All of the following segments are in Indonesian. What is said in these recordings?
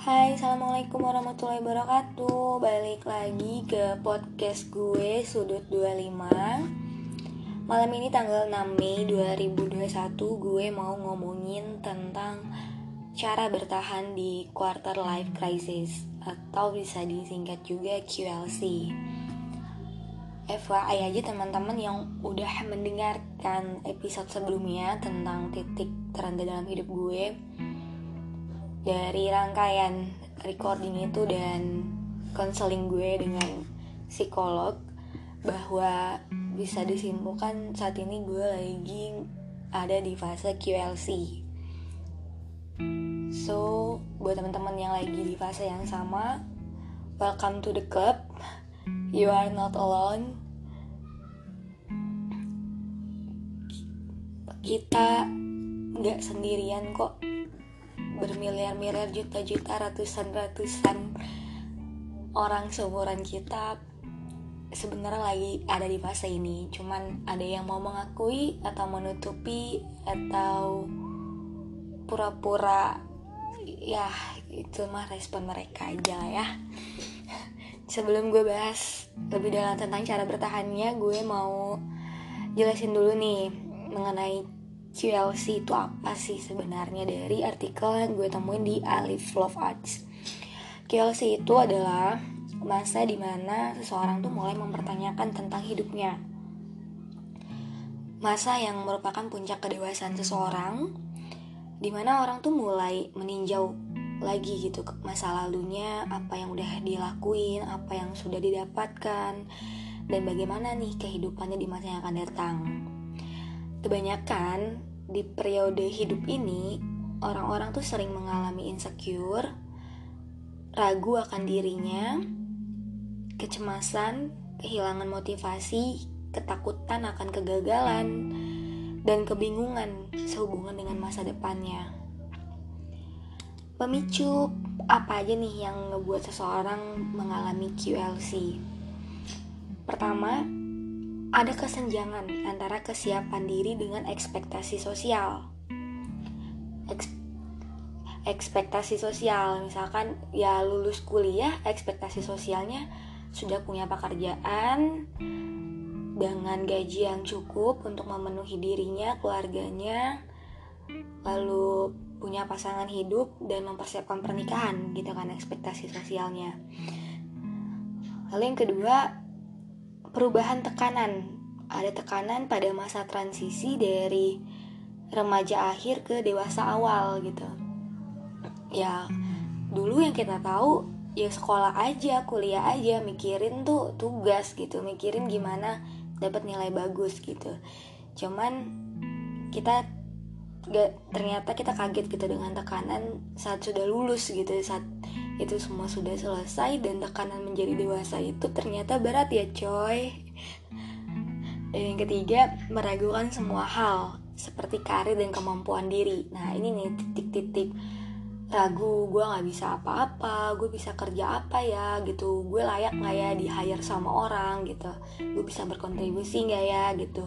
Hai, Assalamualaikum warahmatullahi wabarakatuh. Balik lagi ke podcast gue Sudut 25 Malam ini tanggal 6 Mei 2021 Gue mau ngomongin tentang Cara bertahan di quarter life crisis Atau bisa disingkat juga QLC FYI aja teman-teman yang udah mendengarkan episode sebelumnya Tentang titik terendah dalam hidup gue dari rangkaian recording itu dan konseling gue dengan psikolog bahwa bisa disimpulkan saat ini gue lagi ada di fase QLC. So, buat teman-teman yang lagi di fase yang sama, welcome to the club. You are not alone. Kita nggak sendirian kok bermiliar-miliar juta-juta ratusan-ratusan orang seumuran kita sebenarnya lagi ada di fase ini. Cuman ada yang mau mengakui atau menutupi atau pura-pura ya itu mah respon mereka aja lah ya. Sebelum gue bahas lebih dalam tentang cara bertahannya gue mau jelasin dulu nih mengenai QLC itu apa sih sebenarnya dari artikel yang gue temuin di Alif Love Arts. QLC itu adalah masa di mana seseorang tuh mulai mempertanyakan tentang hidupnya. Masa yang merupakan puncak kedewasaan seseorang, di mana orang tuh mulai meninjau lagi gitu masa lalunya, apa yang udah dilakuin, apa yang sudah didapatkan, dan bagaimana nih kehidupannya di masa yang akan datang. Kebanyakan di periode hidup ini, orang-orang tuh sering mengalami insecure, ragu akan dirinya, kecemasan, kehilangan motivasi, ketakutan akan kegagalan, dan kebingungan sehubungan dengan masa depannya. Pemicu apa aja nih yang ngebuat seseorang mengalami QLC? Pertama, ada kesenjangan antara kesiapan diri dengan ekspektasi sosial. Eks ekspektasi sosial, misalkan ya lulus kuliah, ekspektasi sosialnya sudah punya pekerjaan dengan gaji yang cukup untuk memenuhi dirinya, keluarganya, lalu punya pasangan hidup dan mempersiapkan pernikahan gitu kan ekspektasi sosialnya. Lalu yang kedua, perubahan tekanan. Ada tekanan pada masa transisi dari remaja akhir ke dewasa awal gitu. Ya, dulu yang kita tahu ya sekolah aja, kuliah aja, mikirin tuh tugas gitu, mikirin gimana dapat nilai bagus gitu. Cuman kita gak ternyata kita kaget gitu dengan tekanan saat sudah lulus gitu saat itu semua sudah selesai dan tekanan menjadi dewasa itu ternyata berat ya coy. Dan yang ketiga meragukan semua hal seperti karir dan kemampuan diri. Nah ini nih titik-titik ragu gue nggak bisa apa-apa gue bisa kerja apa ya gitu. Gue layak nggak ya di hire sama orang gitu. Gue bisa berkontribusi nggak ya gitu.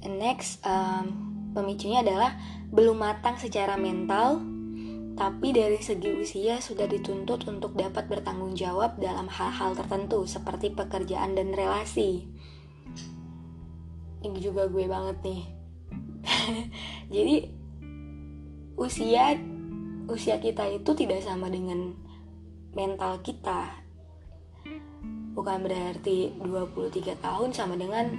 And next um, pemicunya adalah belum matang secara mental, tapi dari segi usia sudah dituntut untuk dapat bertanggung jawab dalam hal-hal tertentu seperti pekerjaan dan relasi. Ini juga gue banget nih. Jadi usia usia kita itu tidak sama dengan mental kita. Bukan berarti 23 tahun sama dengan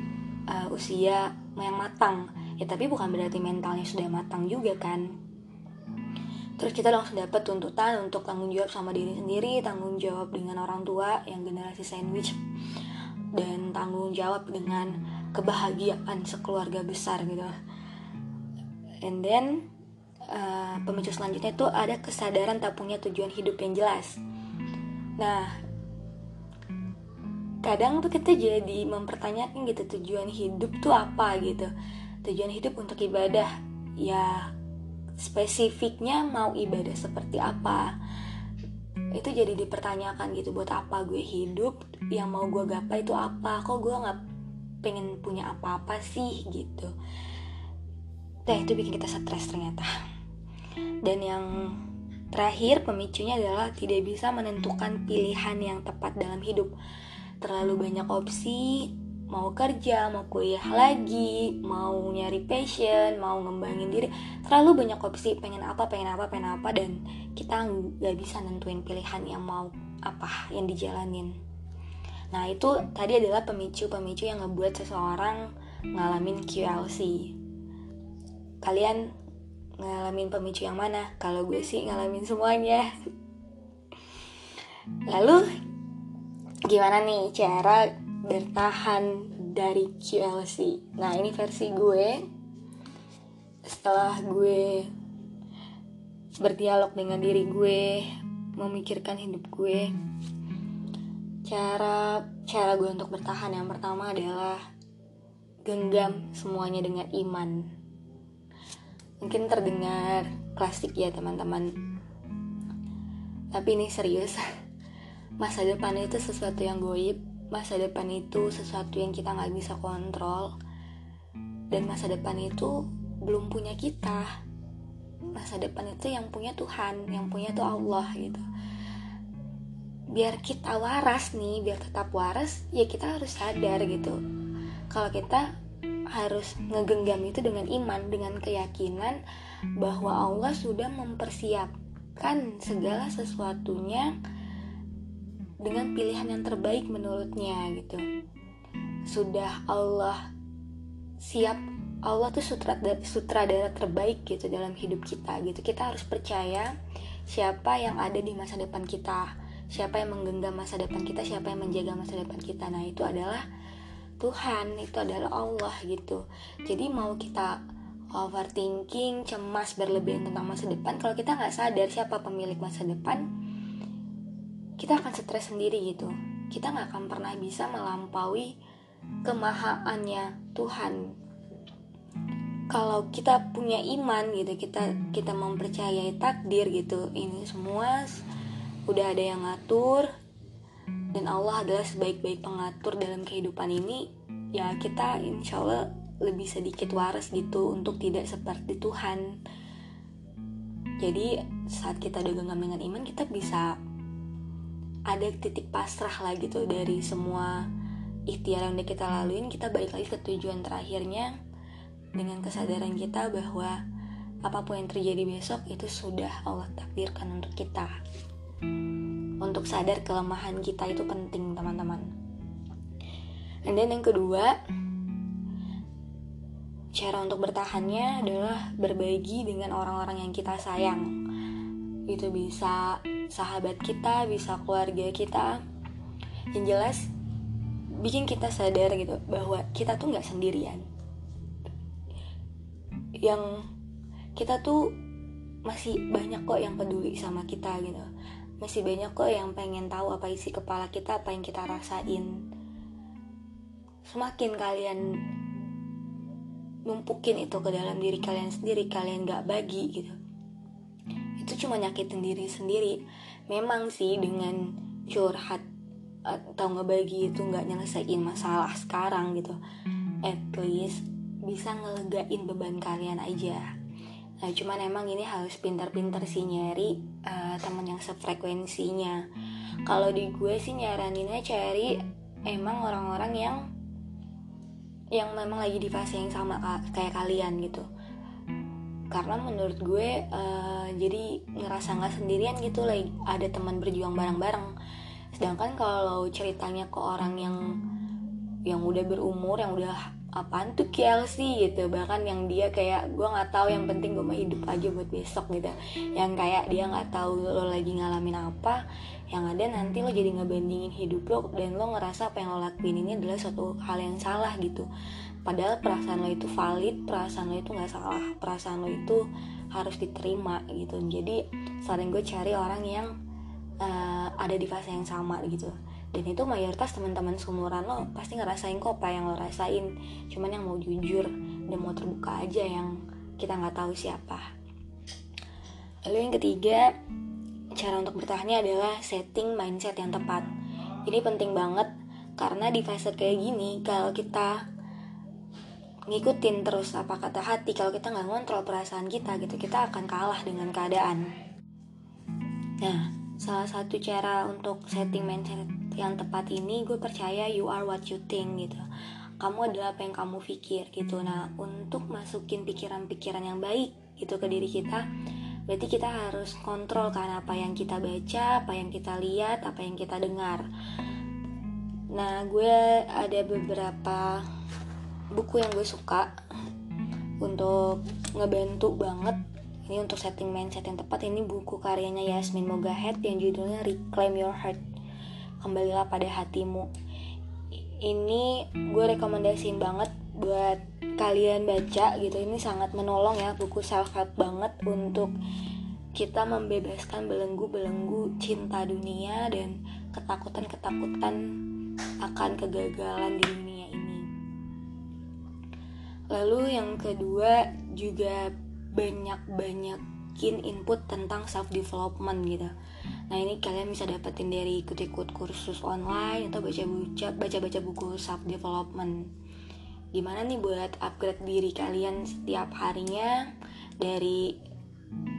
uh, usia yang matang ya tapi bukan berarti mentalnya sudah matang juga kan? Terus kita langsung dapat tuntutan untuk tanggung jawab sama diri sendiri tanggung jawab dengan orang tua yang generasi sandwich dan tanggung jawab dengan kebahagiaan sekeluarga besar gitu. And then uh, pemicu selanjutnya itu ada kesadaran tak punya tujuan hidup yang jelas. Nah kadang tuh kita jadi mempertanyakan gitu tujuan hidup tuh apa gitu tujuan hidup untuk ibadah. Ya spesifiknya mau ibadah seperti apa? Itu jadi dipertanyakan gitu buat apa gue hidup? Yang mau gue gapai itu apa? Kok gue nggak pengen punya apa-apa sih gitu. Nah itu bikin kita stres ternyata. Dan yang terakhir pemicunya adalah tidak bisa menentukan pilihan yang tepat dalam hidup. Terlalu banyak opsi mau kerja, mau kuliah lagi, mau nyari passion, mau ngembangin diri, terlalu banyak opsi pengen apa, pengen apa, pengen apa dan kita nggak bisa nentuin pilihan yang mau apa yang dijalanin. Nah itu tadi adalah pemicu-pemicu yang ngebuat seseorang ngalamin QLC. Kalian ngalamin pemicu yang mana? Kalau gue sih ngalamin semuanya. Lalu gimana nih cara bertahan dari QLC. Nah, ini versi gue. Setelah gue berdialog dengan diri gue, memikirkan hidup gue. Cara cara gue untuk bertahan yang pertama adalah genggam semuanya dengan iman. Mungkin terdengar klasik ya, teman-teman. Tapi ini serius. Masa depan itu sesuatu yang goib masa depan itu sesuatu yang kita nggak bisa kontrol dan masa depan itu belum punya kita. Masa depan itu yang punya Tuhan yang punya tuh Allah gitu. Biar kita waras nih biar tetap waras ya kita harus sadar gitu. Kalau kita harus ngegenggam itu dengan iman dengan keyakinan bahwa Allah sudah mempersiapkan segala sesuatunya dengan pilihan yang terbaik menurutnya gitu. Sudah Allah siap Allah tuh sutradara, sutradara terbaik gitu dalam hidup kita gitu. Kita harus percaya siapa yang ada di masa depan kita siapa yang menggenggam masa depan kita siapa yang menjaga masa depan kita. Nah itu adalah Tuhan itu adalah Allah gitu. Jadi mau kita overthinking cemas berlebihan tentang masa depan kalau kita nggak sadar siapa pemilik masa depan kita akan stres sendiri gitu. Kita nggak akan pernah bisa melampaui kemahaannya Tuhan. Kalau kita punya iman gitu kita kita mempercayai takdir gitu ini semua udah ada yang ngatur dan Allah adalah sebaik-baik pengatur dalam kehidupan ini ya kita insya Allah lebih sedikit waras gitu untuk tidak seperti Tuhan. Jadi saat kita udah genggam dengan iman kita bisa ada titik pasrah lah gitu dari semua ikhtiar yang udah kita laluin kita balik lagi ke tujuan terakhirnya dengan kesadaran kita bahwa apa pun yang terjadi besok itu sudah Allah takdirkan untuk kita. Untuk sadar kelemahan kita itu penting teman-teman. Dan then yang kedua cara untuk bertahannya adalah berbagi dengan orang-orang yang kita sayang itu bisa sahabat kita bisa keluarga kita. Yang jelas bikin kita sadar gitu bahwa kita tuh nggak sendirian. Yang kita tuh masih banyak kok yang peduli sama kita gitu. Masih banyak kok yang pengen tahu apa isi kepala kita apa yang kita rasain. Semakin kalian numpukin itu ke dalam diri kalian sendiri kalian gak bagi gitu itu cuma nyakitin diri sendiri. Memang sih dengan curhat atau ngebagi itu nggak nyelesain masalah sekarang gitu. At least bisa ngelegain beban kalian aja. Nah cuman emang ini harus pintar-pintar sih nyari uh, teman yang sefrekuensinya. Kalau di gue sih nyaraninnya cari emang orang-orang yang yang memang lagi di fase yang sama kayak kalian gitu karena menurut gue uh, jadi ngerasa nggak sendirian gitu lah ada teman berjuang bareng-bareng. Sedangkan kalau ceritanya ke orang yang yang udah berumur yang udah apaan tuh KLC gitu. Bahkan yang dia kayak gue nggak tahu yang penting gue mau hidup aja buat besok gitu. Yang kayak dia nggak tahu lo lagi ngalamin apa yang ada nanti lo jadi ngebandingin hidup lo dan lo ngerasa apa yang lo lakuin ini adalah suatu hal yang salah gitu. Padahal perasaan lo itu valid perasaan lo itu nggak salah perasaan lo itu harus diterima gitu. Jadi sering gue cari orang yang uh, ada di fase yang sama gitu dan itu mayoritas teman-teman seumuran lo pasti ngerasain kok apa yang lo rasain. Cuman yang mau jujur dan mau terbuka aja yang kita nggak tahu siapa. Lalu yang ketiga cara untuk bertahannya adalah setting mindset yang tepat. Ini penting banget karena di fase kayak gini kalau kita ngikutin terus apa kata hati kalau kita nggak ngontrol perasaan kita gitu kita akan kalah dengan keadaan. Nah salah satu cara untuk setting mindset yang tepat ini gue percaya you are what you think gitu. Kamu adalah apa yang kamu pikir gitu. Nah untuk masukin pikiran-pikiran yang baik gitu ke diri kita berarti kita harus kontrol kan apa yang kita baca apa yang kita lihat apa yang kita dengar. Nah gue ada beberapa buku yang gue suka untuk ngebantu banget. Ini untuk setting mindset yang tepat ini buku karyanya Yasmin Mogahed yang judulnya Reclaim Your Heart kembalilah pada hatimu ini gue rekomendasiin banget buat kalian baca gitu ini sangat menolong ya buku self help banget untuk kita membebaskan belenggu-belenggu cinta dunia dan ketakutan-ketakutan akan kegagalan di dunia ini. Lalu yang kedua juga banyak-banyakin input tentang self development gitu. Nah ini kalian bisa dapetin dari ikut-ikut kursus online atau baca-baca baca-baca buku self development. Gimana nih buat upgrade diri kalian setiap harinya dari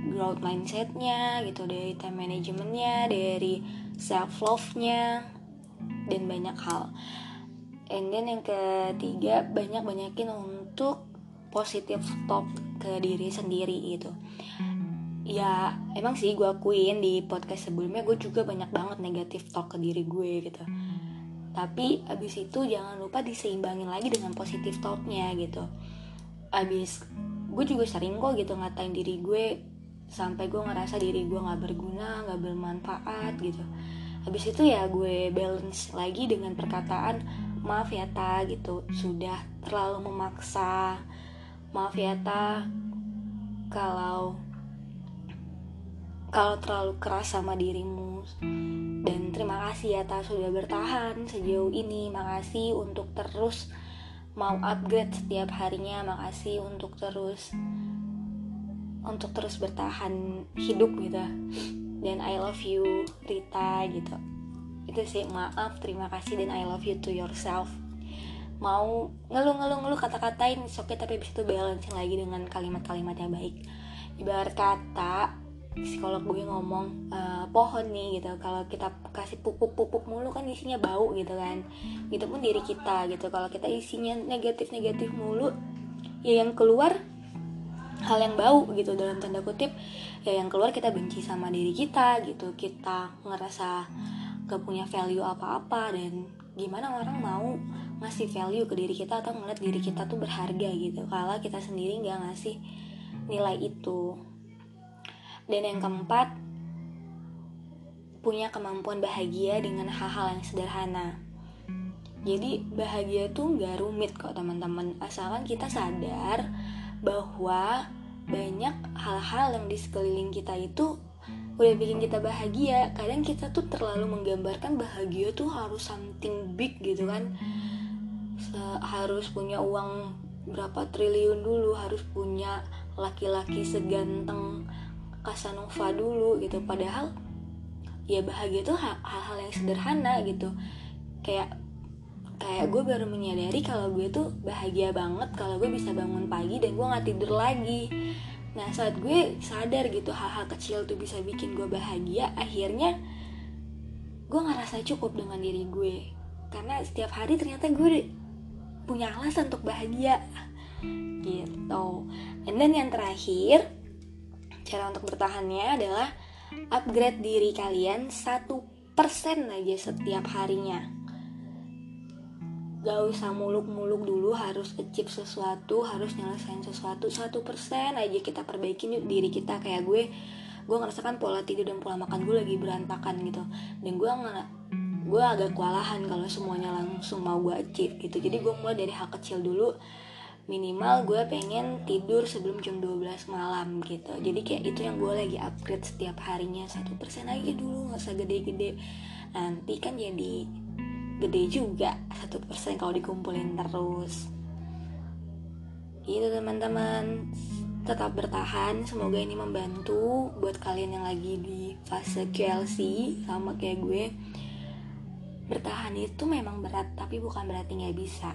growth mindsetnya gitu, dari time managementnya, dari self love-nya dan banyak hal. And then yang ketiga banyak-banyakin untuk positive talk ke diri sendiri gitu ya emang sih gue akuin di podcast sebelumnya gue juga banyak banget negatif talk ke diri gue gitu. Tapi abis itu jangan lupa diseimbangin lagi dengan positif talknya gitu. Abis gue juga sering kok gitu ngatain diri gue sampai gue ngerasa diri gue nggak berguna nggak bermanfaat gitu. Habis itu ya gue balance lagi dengan perkataan maaf ya ta gitu. Sudah terlalu memaksa. Maaf ya ta kalau kalau terlalu keras sama dirimu. Dan terima kasih ya ta sudah bertahan sejauh ini. Makasih untuk terus mau upgrade setiap harinya. Makasih untuk terus untuk terus bertahan hidup gitu. Dan I love you Rita gitu. Itu sih maaf terima kasih dan I love you to yourself. Mau ngeluh-ngeluh-ngeluh kata-katain oke okay, tapi bisa itu balancing lagi dengan kalimat-kalimat yang baik. Ibarat kata psikolog gue ngomong uh, pohon nih gitu. Kalau kita kasih pupuk-pupuk mulu kan isinya bau gitu kan. Gitu pun diri kita gitu. Kalau kita isinya negatif-negatif mulu ya yang keluar hal yang bau gitu. Dalam tanda kutip ya yang keluar kita benci sama diri kita gitu. Kita ngerasa gak punya value apa-apa dan gimana orang mau ngasih value ke diri kita atau ngeliat diri kita tuh berharga gitu. Kalau kita sendiri nggak ngasih nilai itu dan yang keempat, punya kemampuan bahagia dengan hal-hal yang sederhana. Jadi bahagia tuh gak rumit kok teman-teman, asalkan kita sadar bahwa banyak hal-hal yang di sekeliling kita itu udah bikin kita bahagia. Kadang kita tuh terlalu menggambarkan bahagia tuh harus something big gitu kan, harus punya uang berapa triliun dulu, harus punya laki-laki seganteng Casanova dulu gitu. Padahal ya bahagia tuh hal-hal yang sederhana gitu. Kayak kayak gue baru menyadari kalau gue tuh bahagia banget kalau gue bisa bangun pagi dan gue nggak tidur lagi. Nah saat gue sadar gitu hal-hal kecil tuh bisa bikin gue bahagia akhirnya gue ngerasa cukup dengan diri gue. Karena setiap hari ternyata gue punya alasan untuk bahagia. Gitu. Dan then yang terakhir cara untuk bertahannya adalah upgrade diri kalian satu persen aja setiap harinya. Gak usah muluk-muluk dulu harus achieve sesuatu harus nyelesain sesuatu satu persen aja kita perbaikin yuk diri kita. Kayak gue gue ngerasakan pola tidur dan pola makan gue lagi berantakan gitu. Dan gue nggak gue agak kewalahan kalau semuanya langsung mau gue achieve gitu. Jadi gue mulai dari hal kecil dulu minimal gue pengen tidur sebelum jam 12 malam gitu. Jadi kayak itu yang gue lagi upgrade setiap harinya. Satu persen aja dulu nggak usah gede-gede. Nanti kan jadi gede juga satu persen kalau dikumpulin terus. Itu teman-teman. Tetap bertahan semoga ini membantu buat kalian yang lagi di fase QLC sama kayak gue. Bertahan itu memang berat tapi bukan berarti nggak bisa